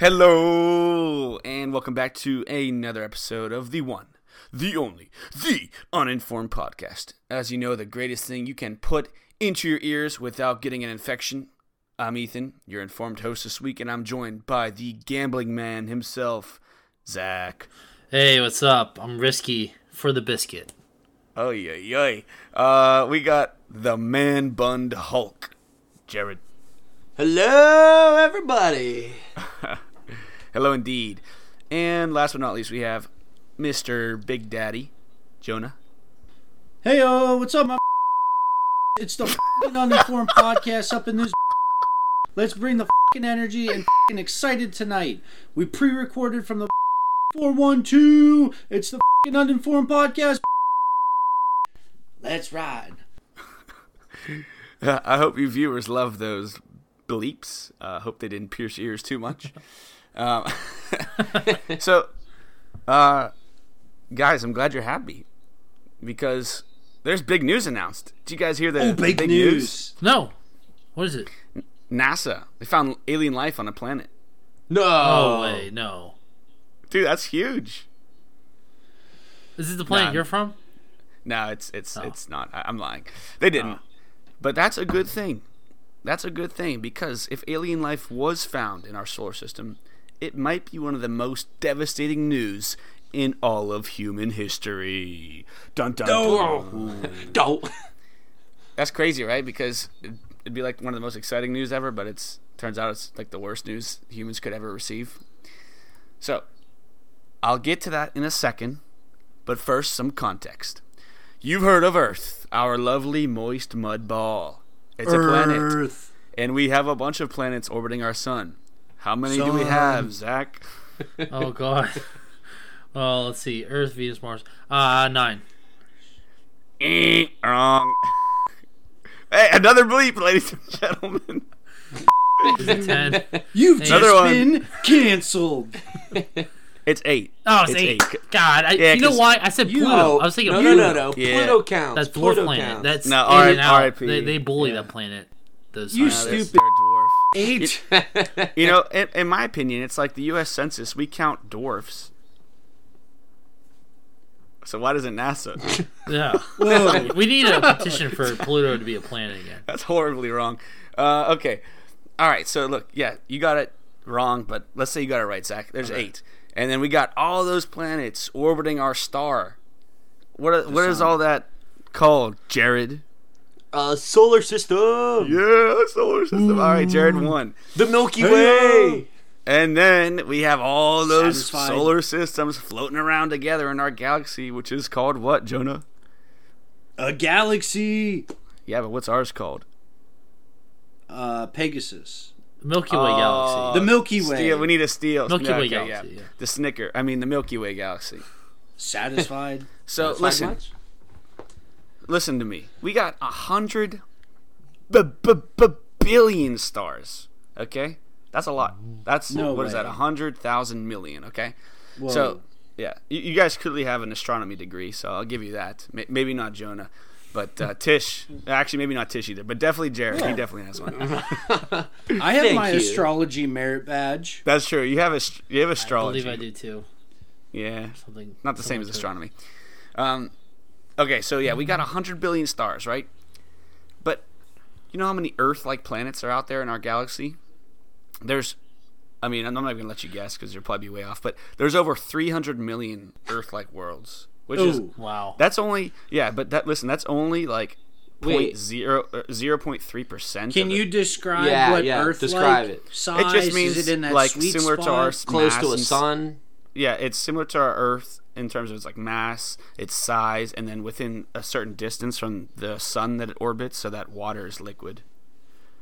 Hello, and welcome back to another episode of the one, the only, the uninformed podcast. As you know, the greatest thing you can put into your ears without getting an infection. I'm Ethan, your informed host this week, and I'm joined by the gambling man himself, Zach. Hey, what's up? I'm risky for the biscuit. Oh yeah, yeah. Uh, we got the man bunned Hulk, Jared. Hello, everybody. Hello, indeed. And last but not least, we have Mr. Big Daddy, Jonah. Hey, yo, what's up, my? It's the uninformed podcast up in this. Let's bring the energy and excited tonight. We pre-recorded from the 412. It's the uninformed podcast. Let's ride. I hope you viewers love those bleeps. I uh, hope they didn't pierce ears too much. Um, so, uh, guys, I'm glad you're happy because there's big news announced. Did you guys hear the Oh, big, the news. No. What is it? NASA they found alien life on a planet. No. Oh, wait, no. Dude, that's huge. Is this the planet Nah. you're from? No, it's it's Oh. it's not. I, I'm lying. They didn't. But that's a good thing. That's a good thing because if alien life was found in our solar system, it might be one of the most devastating news in all of human history. Dun dun. dun. Don't. That's crazy, right? Because it'd it'd be like one of the most exciting news ever, but it's turns out it's like the worst news humans could ever receive. So, I'll get to that in a second, but first some context. You've heard of Earth, our lovely moist mud ball. It's a planet, Earth. and we have a bunch of planets orbiting our sun. How many do we have, Zach? Oh, God. well, let's see. Earth, Venus, Mars. Uh, nine. Eh, Wrong. Hey, another bleep, ladies and gentlemen. Is it ten? You've Another just one. been canceled. It's eight. Oh, it's, eight. God, I, Yeah, you know why? I said You- Pluto. I was thinking no, Pluto. no, no, no. Yeah. Pluto counts. That's dwarf Pluto planet. counts. That's No, in R- and out. RIP. They, they bully Yeah. that planet. Those You stupid- their dwarf. Eight. You know, in, in my opinion, it's like the U.S. Census. We count dwarfs. So why doesn't NASA? Yeah. Whoa. we need a petition for Pluto to be a planet again. That's horribly wrong. Uh, okay, all right. So look, yeah, you got it wrong, but let's say you got it right, Zach. There's eight, and then we got all those planets orbiting our star. What are, what is sun. all that called, Jared? Uh, solar system. Yeah, solar system. All right, Jared won. The Milky Hey-o. Way. And then we have all those Satisfied. solar systems floating around together in our galaxy, which is called what, Jonah? A galaxy. Yeah, but what's ours called? Uh, Pegasus. Milky Way Oh, galaxy. The Milky Way. Steal. We need a steal. Milky Yeah, Way okay, galaxy, Yeah. yeah. The Snicker. I mean, the Milky Way galaxy. Satisfied. So That's listen, not much. Listen to me. We got a hundred b- b- b- billion stars. Okay, that's a lot. That's No what is that? A hundred thousand million. Okay. Whoa. So yeah, you, you guys clearly have an astronomy degree, so I'll give you that. May- Maybe not Jonah, but uh, Tish. Actually, maybe not Tish either, but definitely Jared. He definitely has one. I have Thank my you. astrology merit badge. That's true. You have a you have I astrology. believe I do too. Yeah, Something. not the same as similar to it. astronomy. Um, okay, so yeah, we got a hundred billion stars, right? But you know how many Earth-like planets are out there in our galaxy? There's, I mean, I'm not even gonna let you guess because you'll probably be way off. But there's over 300 million Earth-like worlds, which is Wow. that's only yeah. But that listen, that's only like point Wait. zero uh, zero point three percent. Can you describe Yeah, what yeah, Earth describe like it. size? It just means Is it in that like sweet similar to our Close mass to a sun. Yeah, it's similar to our Earth in terms of its like mass, its size, and then within a certain distance from the sun that it orbits, so that water is liquid.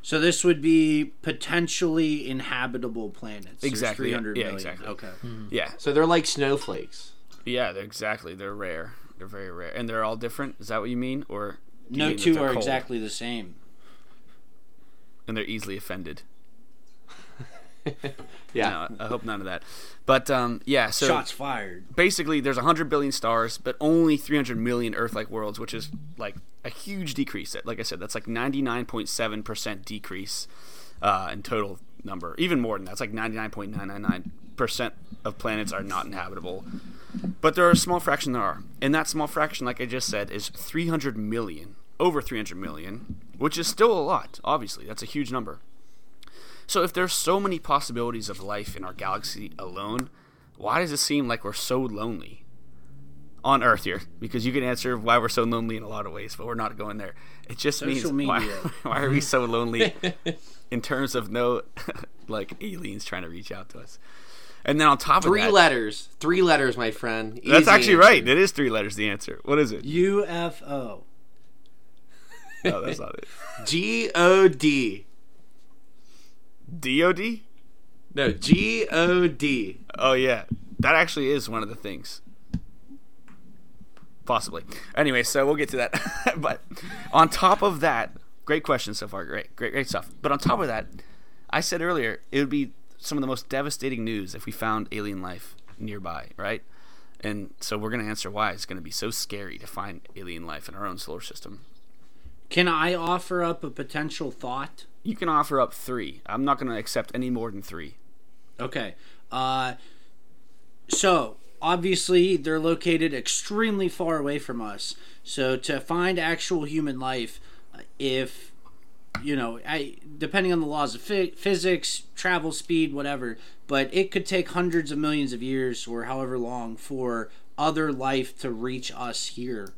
So this would be potentially inhabitable planets. Exactly, yeah, 300 yeah, million. exactly. Okay. Mm-hmm. Yeah, So they're like snowflakes. yeah, they're exactly. They're rare. They're very rare, and they're all different. Is that what you mean, or do you No mean two they're are cold exactly the same. and they're easily offended? Yeah. No, I hope none of that. But um, yeah, so Shots fired. basically there's 100 billion stars but only 300 million earth-like worlds which is like a huge decrease like i said that's like 99.7% decrease uh, in total number, even more than that. It's like 99.999% of planets are not inhabitable. But there are a small fraction that are. And that small fraction, like I just said, is 300 million. Over 300 million, which is still a lot, obviously. That's a huge number. So if there's so many possibilities of life in our galaxy alone, why does it seem like we're so lonely? On Earth here, because you can answer why we're so lonely in a lot of ways, but we're not going there. It just Social means why, why are we so lonely in terms of no like aliens trying to reach out to us? And then on top Three of that, letters. Three letters, my friend. that's actually answer. right. It is three letters. The answer. What is it? UFO. No, that's not it. G O D. Dod. No, G O D. Oh yeah, that actually is one of the things. Possibly. Anyway, so we'll get to that. but on top of that, great question so far. Great, great, great stuff. But on top of that, I said earlier it would be some of the most devastating news if we found alien life nearby, right? And so we're going to answer why it's going to be so scary to find alien life in our own solar system. Can I offer up a potential thought? You can offer up three. I'm not going to accept any more than three. Okay. Uh, so obviously they're located extremely far away from us. So to find actual human life, uh, if you know, I depending on the laws of phy- physics, travel speed, whatever, but it could take hundreds of millions of years or however long for other life to reach us here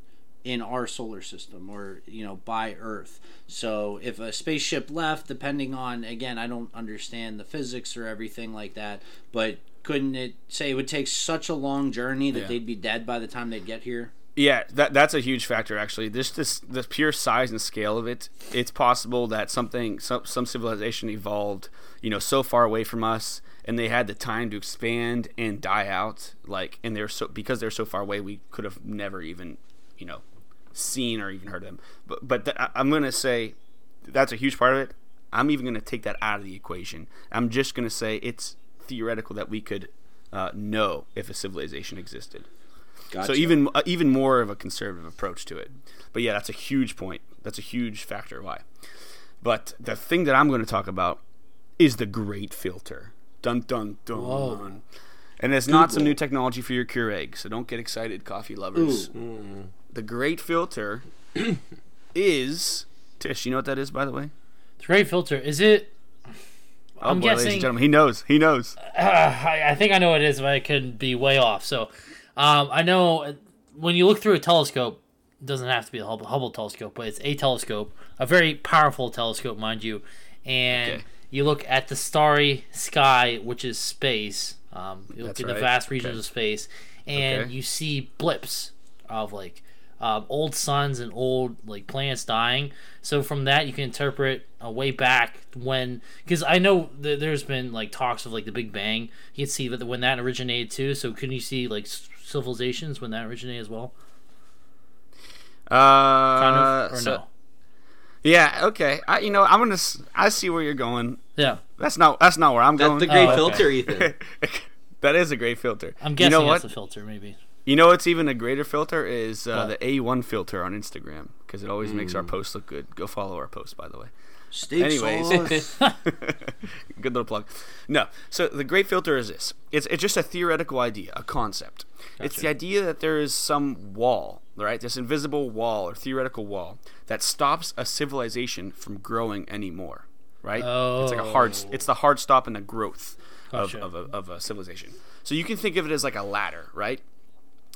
in our solar system or you know by earth so if a spaceship left depending on again i don't understand the physics or everything like that but couldn't it say it would take such a long journey that Yeah. they'd be dead by the time they'd get here Yeah, that that's a huge factor actually. This this the pure size and scale of it. It's possible that something some some civilization evolved, you know, so far away from us and they had the time to expand and die out like and they're so because they're so far away we could have never even, you know, seen or even heard of them. But but th- I- I'm going to say that's a huge part of it. I'm even going to take that out of the equation. I'm just going to say it's theoretical that we could uh, know if a civilization existed. So even uh, even more of a conservative approach to it. But yeah, that's a huge point. That's a huge factor why. But the thing that I'm going to talk about is the great filter. Dun dun dun. Whoa. And it's not some new technology for your Keurig, so don't get excited, coffee lovers. The great filter is Tish. You know what that is, by the way? The great filter is it? Oh I'm boy, ladies and guessing. gentlemen, he knows. He knows. Uh, I, I think I know what it is, but I could be way off. So, um, I know uh, when you look through a telescope, it doesn't have to be the Hubble, Hubble telescope, but it's a telescope, a very powerful telescope, mind you. And Okay. you look at the starry sky, which is space. Um, you look That's in the vast regions Okay. of space, and Okay. you see blips of like um, old suns and old like planets dying. So from that, you can interpret a way back when, because I know th- there's been like talks of like the Big Bang. You can see that when that originated too. So couldn't you see like s- civilizations when that originated as well? Uh, Kind of, or so- no? Yeah. Okay. I, you know, I'm gonna. s- I see where you're going. Yeah, That's not. That's not where I'm That's going. the great Oh, okay. filter, Ethan. that is a great filter. I'm You guessing know that's what? a filter, maybe. You know what's even a greater filter is uh, the A1 filter on Instagram because it always makes our posts look good. Go follow our post, by the way. steak Anyways. good little plug. No, so the great filter is this. It's it's just a theoretical idea, a concept. It's the idea that there is some wall, right? This invisible wall or theoretical wall that stops a civilization from growing anymore, right? Oh. It's like a hard. It's the hard stop in the growth Gotcha. of, of, a, of a civilization. So you can think of it as like a ladder, right?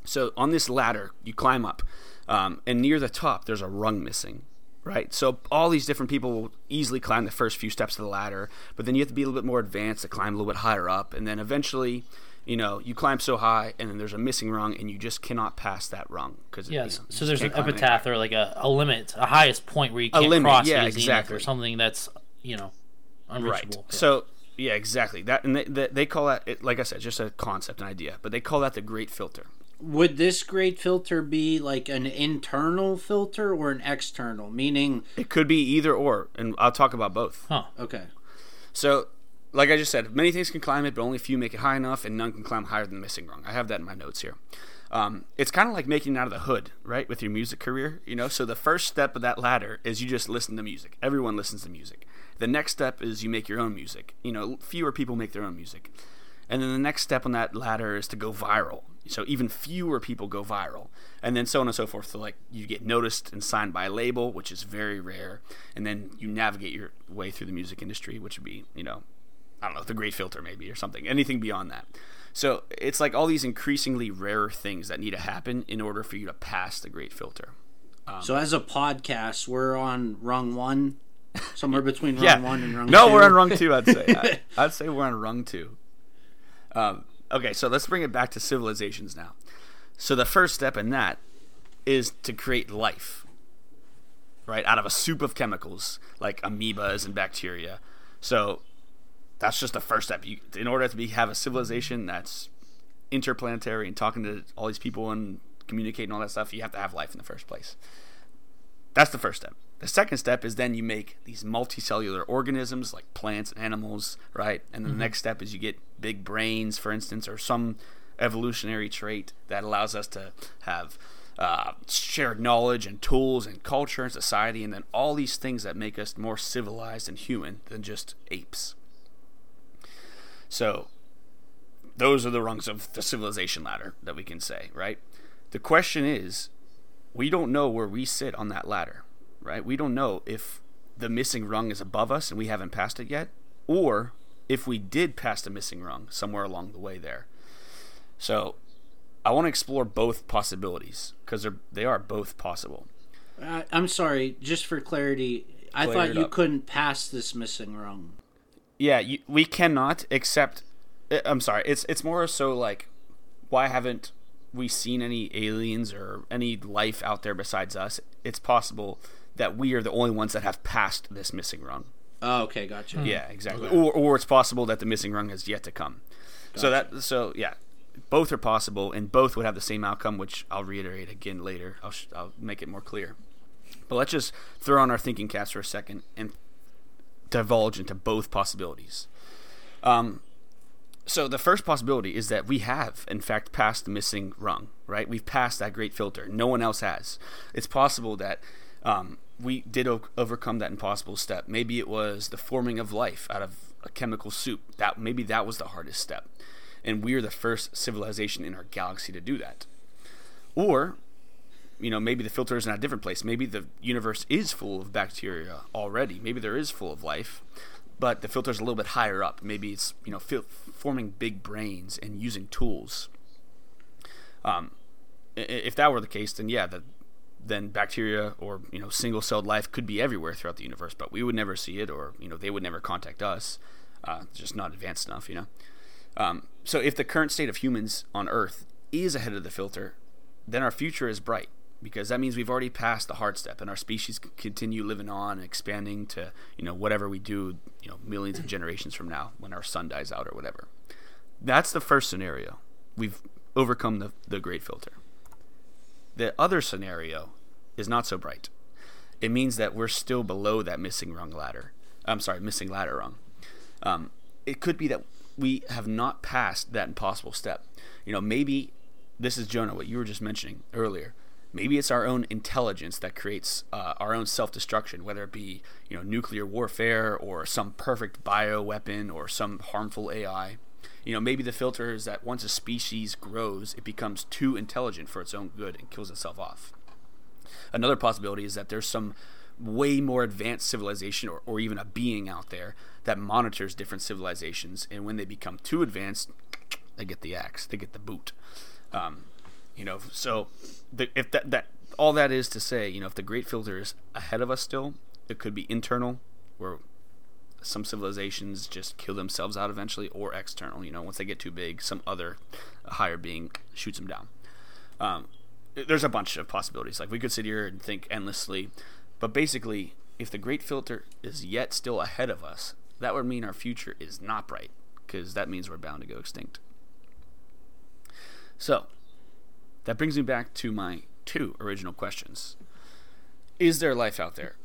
So on this ladder, you climb up, um, and near the top, there's a rung missing, right? So all these different people will easily climb the first few steps of the ladder, but then you have to be a little bit more advanced to climb a little bit higher up, and then eventually, you know, you climb so high, and then there's a missing rung, and you just cannot pass that rung because Yes. You know, so there's an epitaph or like a, a limit, a highest point where you can't limit, cross yeah, exactly. or something that's you know right unreachable. Yeah. so yeah exactly that and they, they, they call that like i said just a concept an idea but they call that the great filter Would this great filter be like an internal filter or an external? Meaning, it could be either or and i'll talk about both huh? okay, so like i just said many things can climb it but only a few make it high enough and none can climb higher than the missing rung i have that in my notes here um, it's kind of like making it out of the hood right with your music career you know so the first step of that ladder is you just listen to music everyone listens to music The next step is you make your own music. You know, fewer people make their own music. And then the next step on that ladder is to go viral. So even fewer people go viral. And then so on and so forth. So like you get noticed and signed by a label, which is very rare. And then you navigate your way through the music industry, which would be, you know, I don't know, the great filter maybe or something. Anything beyond that. So it's like all these increasingly rare things that need to happen in order for you to pass the great filter. Um, so as a podcast, we're on rung one, somewhere between rung Yeah. one and rung no, two. we're on rung two. I'd say. I, I'd say we're on rung two. Um, okay, so let's bring it back to civilizations now. So the first step in that is to create life, right, out of a soup of chemicals like amoebas and bacteria. So that's just the first step. You, in order to be have a civilization that's interplanetary and talking to all these people and communicating all that stuff, you have to have life in the first place. That's the first step. The second step is then you make these multicellular organisms like plants and animals, right? And then the next step is you get big brains, for instance, or some evolutionary trait that allows us to have uh, shared knowledge and tools and culture and society, and then all these things that make us more civilized and human than just apes. So, those are the rungs of the civilization ladder that we can say, right? The question is, we don't know where we sit on that ladder, right? We don't know if the missing rung is above us and we haven't passed it yet, or if we did pass the missing rung somewhere along the way there. So, I want to explore both possibilities because they are both possible. I, I'm sorry, just for clarity, I thought you up. couldn't pass this missing rung. Yeah, you, we cannot accept. I- uh, I'm sorry. It's it's more so like, why haven't we seen any aliens or any life out there besides us? It's possible that we are the only ones that have passed this missing rung. Oh, okay, gotcha. Yeah, exactly. Or or it's possible that the missing rung has yet to come. So that so yeah, both are possible, and both would have the same outcome, which I'll reiterate again later. I'll sh- I'll make it more clear. But let's just throw on our thinking caps for a second and divulge into both possibilities. Um, so the first possibility is that we have, in fact, passed the missing rung. Right? We've passed that great filter. No one else has. It's possible that um, we did o- overcome that impossible step. Maybe it was the forming of life out of a chemical soup. That maybe that was the hardest step, and we are the first civilization in our galaxy to do that. Or you know, maybe the filter is in a different place. Maybe the universe is full of bacteria already. Maybe there is full of life, but the filter is a little bit higher up. Maybe it's you know forming big brains and using tools. Um, if that were the case, then yeah, the, then bacteria or you know single-celled life could be everywhere throughout the universe, but we would never see it, or you know they would never contact us. Uh, just not advanced enough, you know. Um, so if the current state of humans on Earth is ahead of the filter, then our future is bright because that means we've already passed the hard step and our species can continue living on and expanding to you know whatever we do you know millions of generations from now when our sun dies out or whatever that's the first scenario we've overcome the, the great filter the other scenario is not so bright it means that we're still below that missing rung ladder i'm sorry missing ladder rung um, it could be that we have not passed that impossible step you know maybe this is Jonah, what you were just mentioning earlier. Maybe it's our own intelligence that creates uh, our own self-destruction, whether it be you know nuclear warfare or some perfect bioweapon or some harmful AI. You know, maybe the filter is that once a species grows, it becomes too intelligent for its own good and kills itself off. Another possibility is that there's some way more advanced civilization or, or even a being out there that monitors different civilizations, and when they become too advanced, they get the axe, they get the boot. Um, you know, so the, if that that all that is to say, you know, if the great filter is ahead of us still, it could be internal, where some civilizations just kill themselves out eventually, or external. You know, once they get too big, some other higher being shoots them down. Um, there's a bunch of possibilities. Like we could sit here and think endlessly, but basically, if the great filter is yet still ahead of us, that would mean our future is not bright, because that means we're bound to go extinct. So, that brings me back to my two original questions. Is there life out there?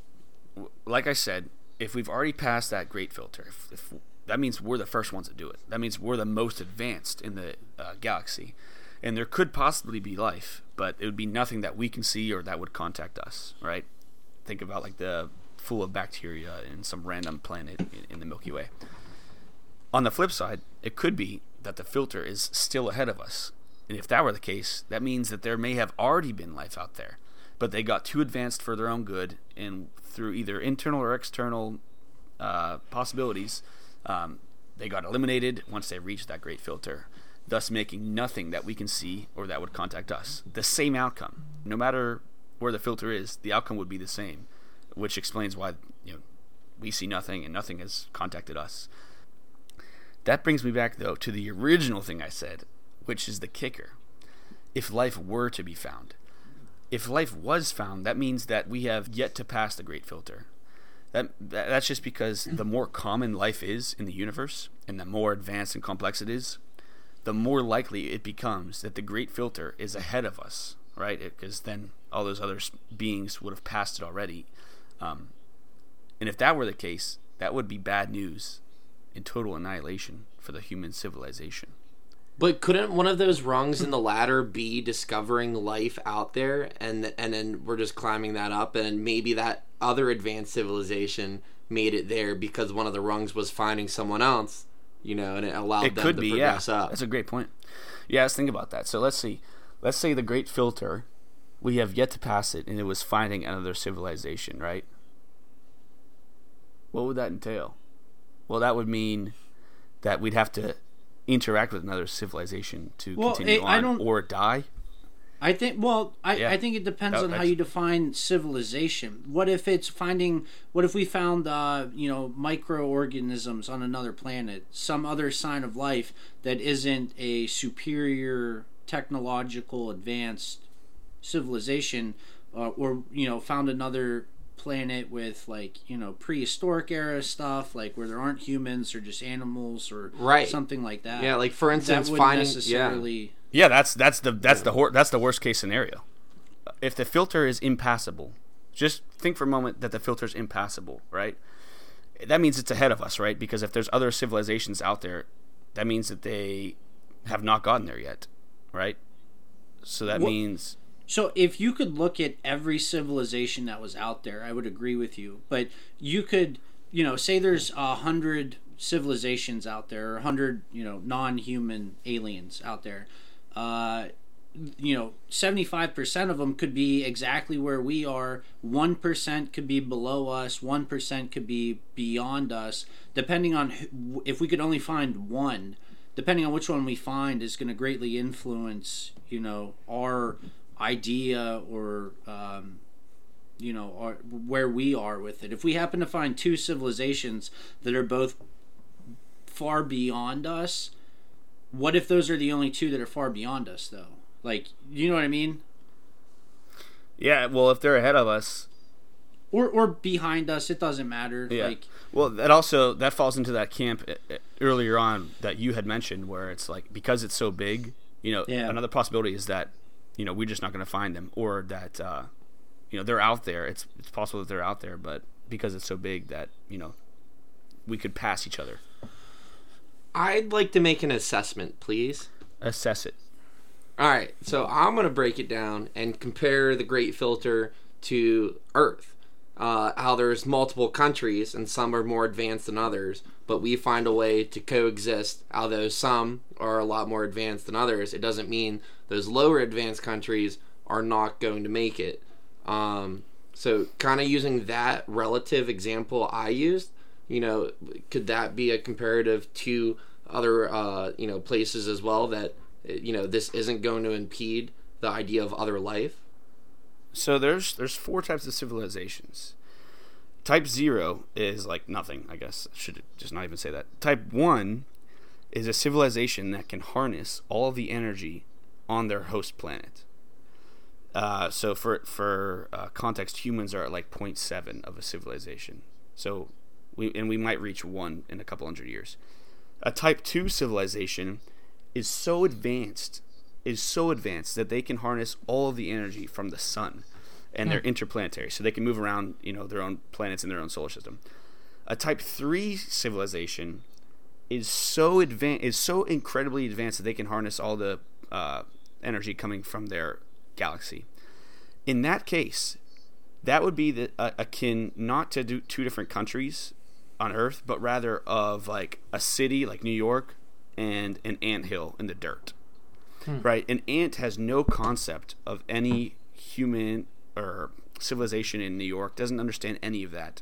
Like I said, if we've already passed that great filter, if, if that means we're the first ones to do it. That means we're the most advanced in the uh, galaxy, and there could possibly be life, but it would be nothing that we can see or that would contact us. Right? Think about like the full of bacteria in some random planet in, in the Milky Way. On the flip side, it could be that the filter is still ahead of us. And if that were the case, that means that there may have already been life out there, but they got too advanced for their own good, and through either internal or external uh, possibilities, um, they got eliminated once they reached that great filter, thus making nothing that we can see or that would contact us. The same outcome. No matter where the filter is, the outcome would be the same, which explains why you know we see nothing and nothing has contacted us. That brings me back though to the original thing I said, which is the kicker. If life were to be found, if life was found, that means that we have yet to pass the great filter. That, that that's just because the more common life is in the universe and the more advanced and complex it is, the more likely it becomes that the great filter is ahead of us, right? Because then all those other beings would have passed it already. Um, and if that were the case, that would be bad news and total annihilation for the human civilization. But couldn't one of those rungs in the ladder be discovering life out there, and and then we're just climbing that up, and maybe that other advanced civilization made it there because one of the rungs was finding someone else, you know, and it allowed it them could to be yeah. progress up. that's a great point. Yeah let's think about that. So let's see. Let's say the great filter we have yet to pass it and it was finding another civilization right? What would that entail? Well that would mean that we'd have to interact with another civilization to Well, continue eh, I on or die I think. Well, I, Yeah. I think it depends That- on how you define civilization. What if it's finding? What if we found, uh, you know, microorganisms on another planet, some other sign of life that isn't a superior technological advanced civilization, uh, or you know, found another planet with like you know prehistoric era stuff, like where there aren't humans or just animals or Right. something like that. yeah, like for instance, wouldn't finding yeah. necessarily. yeah that's that's the that's the hor- that's the worst case scenario if the filter is impassable just think for a moment that the filter is impassable right that means it's ahead of us right because if there's other civilizations out there that means that they have not gotten there yet right so that Wha- means So if you could look at every civilization that was out there, I would agree with you. But you could, you know, say there's a hundred civilizations out there, or a hundred, you know, non-human aliens out there. Uh, you know, seventy-five percent of them could be exactly where we are. One percent could be below us. One percent could be beyond us. Depending on who, if we could only find one, depending on which one we find, is going to greatly influence, you know, our idea or um, you know our, where we are with it if we happen to find two civilizations that are both far beyond us what if those are the only two that are far beyond us though like you know what i mean yeah well if they're ahead of us or or behind us it doesn't matter Yeah. like Well, that also that falls into that camp earlier on that you had mentioned, where it's like because it's so big, you know, Yeah. another possibility is that you know we're just not going to find them, or that uh, you know they're out there. It's it's possible that they're out there, but because it's so big that you know we could pass each other. I'd like to make an assessment, please. Assess it. All right, so I'm gonna break it down and compare the Great Filter to Earth. Uh, how there's multiple countries and some are more advanced than others, but we find a way to coexist. Although some are a lot more advanced than others, it doesn't mean those lower advanced countries are not going to make it. Um, so, kind of using that relative example I used, you know, could that be a comparative to other, uh, you know, places as well that, you know, this isn't going to impede the idea of other life? So there's there's four types of civilizations. Type zero is like nothing. I guess should just not even say that. Type one is a civilization that can harness all the energy on their host planet. Uh, so for for uh, context, humans are at like 0.7 of a civilization. So we and we might reach one in a couple hundred years. A type two civilization is so advanced is so advanced that they can harness all of the energy from the sun and they're interplanetary so they can move around you know their own planets in their own solar system. A type 3 civilization is so advanced is so incredibly advanced that they can harness all the uh, energy coming from their galaxy. In that case that would be the uh, akin not to do two different countries on Earth, but rather of like a city like New York and an anthill in the dirt. Hmm. Right? An ant has no concept of any human or civilization in New York. Doesn't understand any of that.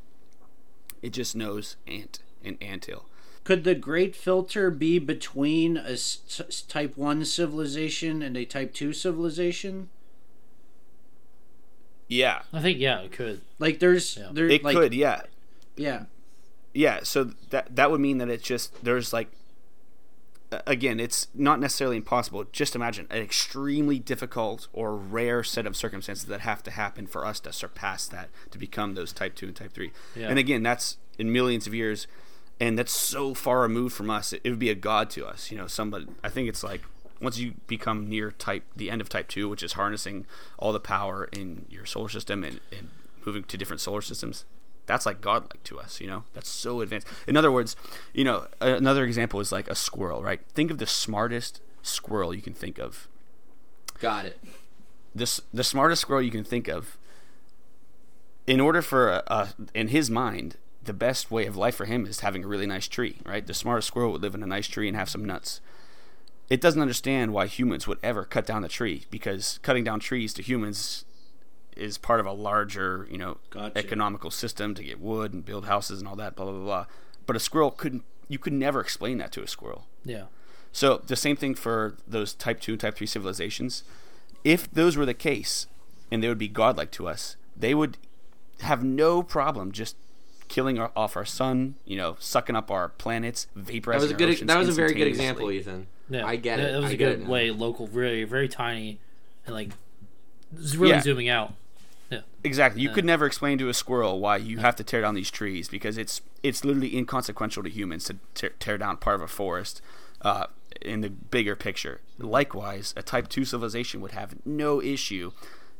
It just knows ant and ant hill. Could the Great Filter be between a s- s- Type 1 civilization and a Type 2 civilization? Yeah, I think yeah, it could. Like, there's. Yeah. There, it like, could. Yeah, Yeah. yeah so that that would mean that it's just there's like a- again it's not necessarily impossible just imagine an extremely difficult or rare set of circumstances that have to happen for us to surpass that to become those type 2 and type 3 Yeah. and again that's in millions of years and that's so far removed from us it, it would be a god to us you know somebody i think it's like once you become near type the end of type 2 which is harnessing all the power in your solar system and, and moving to different solar systems that's like godlike to us you know? That's so advanced. In other words you know another example is like a squirrel right? Think of the smartest squirrel you can think of. Got it. this the smartest squirrel you can think of in order for a, a, in his mind the best way of life for him is having a really nice tree right? The smartest squirrel would live in a nice tree and have some nuts. It doesn't understand why humans would ever cut down the tree because cutting down trees to humans is part of a larger you know Gotcha. economical system to get wood and build houses and all that blah blah blah, blah. but a squirrel couldn't you could never explain that to a squirrel Yeah. so the same thing for those type 2 and type 3 civilizations. If those were the case and they would be godlike to us, they would have no problem just killing our, off our sun, you know, sucking up our planets, vaporizing That was a our good. oceans That was a very good example. Ethan. Yeah. I get it. That was I a good way local, very very tiny, and like it's really Yeah. zooming out. Yeah. Exactly. You could never explain to a squirrel why you have to tear down these trees because it's it's literally inconsequential to humans to tear, tear down part of a forest uh, in the bigger picture. Likewise, a Type Two civilization would have no issue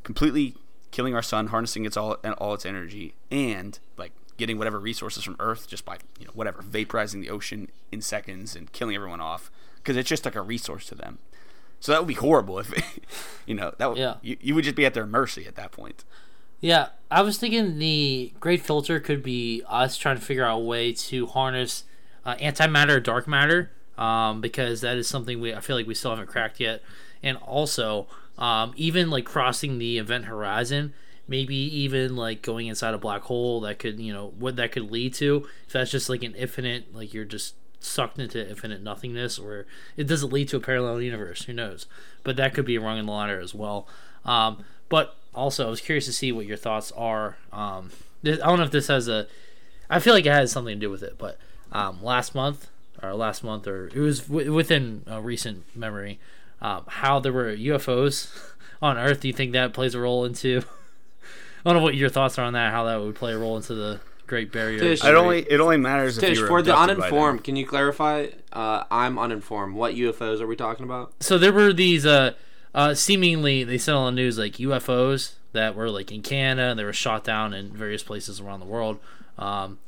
completely killing our sun, harnessing its all and all its energy, and like getting whatever resources from Earth just by you know whatever vaporizing the ocean in seconds and killing everyone off because it's just like a resource to them. So that would be horrible if you know that would, Yeah. you, you would just be at their mercy at that point. Yeah, I was thinking the Great Filter could be us trying to figure out a way to harness uh, antimatter, dark matter, um, because that is something we I feel like we still haven't cracked yet, and also um, even like crossing the event horizon, maybe even like going inside a black hole that could you know what that could lead to. If that's just like an infinite, like you're just sucked into infinite nothingness, or it doesn't lead to a parallel universe. Who knows? But that could be a rung in the ladder as well. Um, but also, I was curious to see what your thoughts are. Um, I don't know if this has a. I feel like it has something to do with it, but um, last month or last month or it was w- within a recent memory, um, how there were UFOs on Earth. Do you think that plays a role into? I don't know what your thoughts are on that. How that would play a role into the Great Barrier. Tish, It only it only matters if Tish, you were for the abducted by them. uninformed, can you clarify? Uh, I'm uninformed. What UFOs are we talking about? so there were these uh, uh seemingly they said on the news like UFOs that were like in Canada and they were shot down in various places around the world. Um,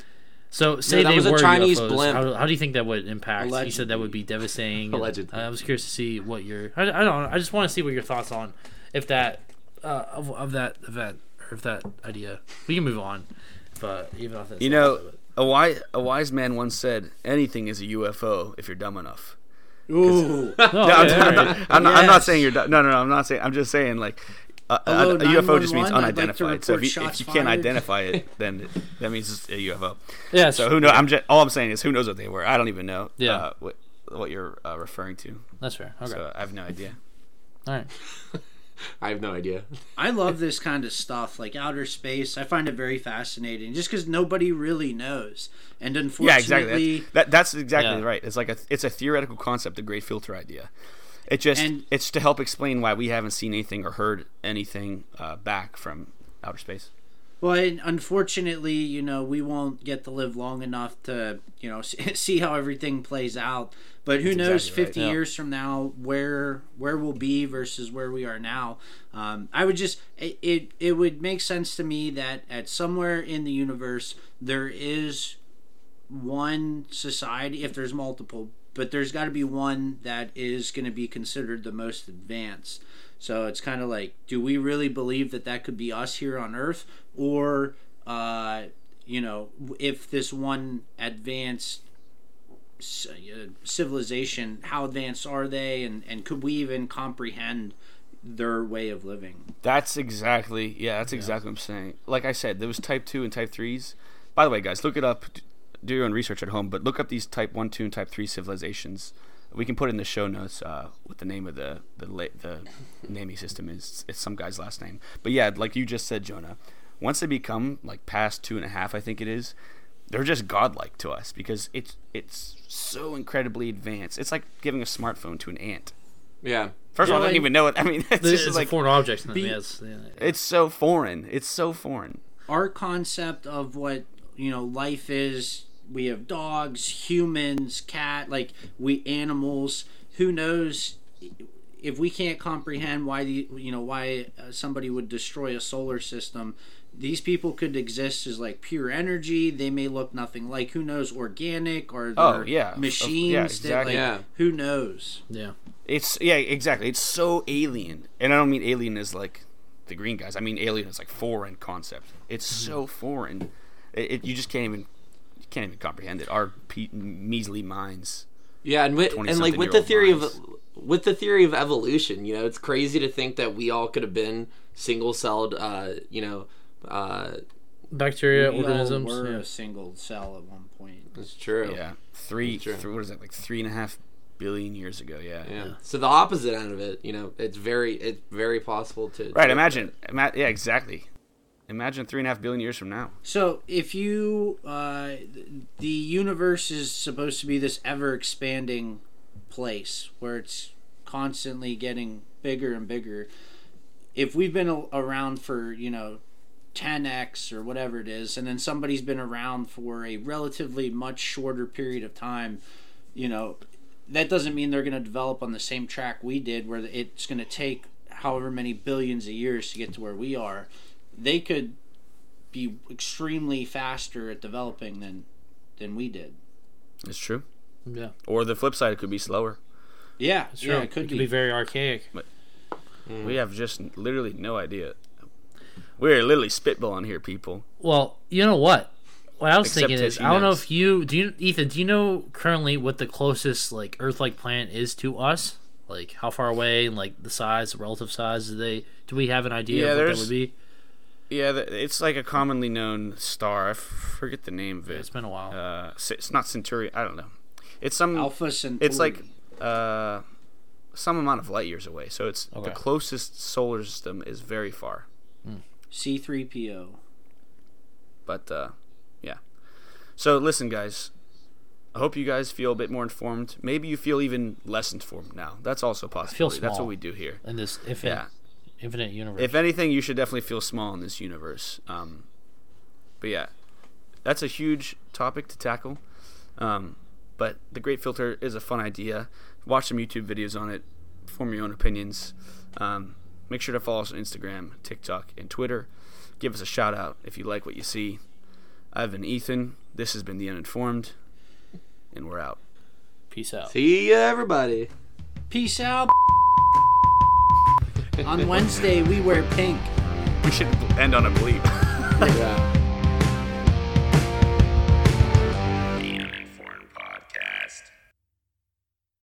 so say that they was a were Chinese UFOs, blimp. How, how do you think that would impact? You said that would be devastating. and Allegedly. I was curious to see what your I, I don't know, I just want to see what your thoughts on if that uh, of, of that event or if that idea. We can move on, but even if that's You know, a wise a wise man once said, "Anything is a UFO if you're dumb enough." Ooh. Oh, No, I'm, I'm all right. not, I'm, not, I'm not saying you're dumb. No, no, no. I'm not saying. I'm just saying like. A, a, Hello, a UFO just means I'd like unidentified. so if you, if you can't identify it, then that means it's a UFO. Yeah, So who knows? I'm just all I'm saying is who knows what they were. I don't even know. Yeah. Uh, what what you're uh, referring to. That's fair. Okay. So I have no idea. All right. I have no idea. I love this kind of stuff, like outer space. I find it very fascinating, just because nobody really knows. And Yeah, unfortunately, exactly. That's, that, that's exactly Yeah. right. It's like a it's a theoretical concept, the great filter idea. It just And- it's to help explain why we haven't seen anything or heard anything uh, back from outer space. Well, unfortunately, you know, we won't get to live long enough to, you know, see how everything plays out. But who knows, exactly right. fifty Yeah. years from now, where where we'll be versus where we are now. Um, I would just it, it it would make sense to me that at somewhere in the universe there is one society if there's multiple but there's got to be one that is going to be considered the most advanced So it's kind of like, do we really believe that that could be us here on Earth, or uh, you know, if this one advanced uh, civilization, how advanced are they, and and could we even comprehend their way of living? That's exactly yeah. That's exactly what I'm saying. Like I said, there was type two and type threes. By the way, guys, look it up. Do your own research at home, but look up these type one, two, and type three civilizations. We can put in the show notes uh, what the name of the the la- the naming system is. It's some guy's last name. But yeah, like you just said, Jonah. Once they become like past two and a half, I think it is. They're just godlike to us because it's it's so incredibly advanced. It's like giving a smartphone to an ant. Yeah. First of all, I Yeah, don't like- even know it. I mean. It's It's, just a like foreign object. to them, Be- yes. Yeah. it's so foreign. It's so foreign. our concept of what you know life is we have dogs humans cat like we animals who knows if we can't comprehend why the you know why uh, somebody would destroy a solar system these people could exist as like pure energy they may look nothing like who knows organic or Oh, yeah, of- machines yeah, that, exactly. like, Yeah. who knows Yeah. It's yeah, exactly. It's so alien, and I don't mean alien as like the green guys. I mean alien as like foreign concept. It's so foreign. It, it you just can't even you can't even comprehend it. Our pe- measly minds. Yeah, and with, and like with the 20-something-year-old theory of with the theory of evolution, you know, it's crazy to think that we all could have been single-celled, uh, you know, uh, Bacteria, we all organisms. were yeah. a single cell at one point That's true. Yeah, three. True. Three, what is that? Like three and a half billion years ago. Yeah. Yeah. So the opposite end of it, you know, it's very it's very possible to Right. Imagine. Ima- yeah. Exactly. Imagine three and a half billion years from now. So, if you, uh, the universe is supposed to be this ever expanding place where it's constantly getting bigger and bigger. If we've been around for, you know, 10x or whatever it is, and then somebody's been around for a relatively much shorter period of time, you know, that doesn't mean they're going to develop on the same track we did, where it's going to take however many billions of years to get to where we are. They could be extremely faster at developing than than we did. It's true. Yeah. Or the flip side, it could be slower. Yeah, It's yeah, true. it could be. be. very archaic. But mm. We have just literally no idea. We're literally spitballing here, people. Well, you know what? What I was Except thinking is, I don't know if you do. You, Ethan, do you know currently what the closest like Earth-like planet is to us? Like how far away and like the size, the relative size? Do they? Do we have an idea Yeah, of what that would be? Yeah, th- it's like a commonly known star. I f- forget the name of it. It's been a while. uh, it's not Centauri. I don't know. It's some. Alpha Centauri. It's like uh, some amount of light years away. So it's Okay. the closest solar system is very far. C3PO. But uh, yeah. So listen, guys. I hope you guys feel a bit more informed. Maybe you feel even less informed now. That's also possible. That's small. what we do here. in this infinite, Yeah. Infinite universe. If anything, you should definitely feel small in this universe. Um, but yeah, that's a huge topic to tackle. Um, but the Great Filter is a fun idea. Watch some YouTube videos on it. Form your own opinions. Um, make sure to follow us on Instagram, TikTok, and Twitter. Give us a shout out if you like what you see. I've been Ethan. This has been The Uninformed. And we're out. Peace out. See ya, everybody. Peace out. On Wednesday, we wear pink. We should end on a bleep. Yeah.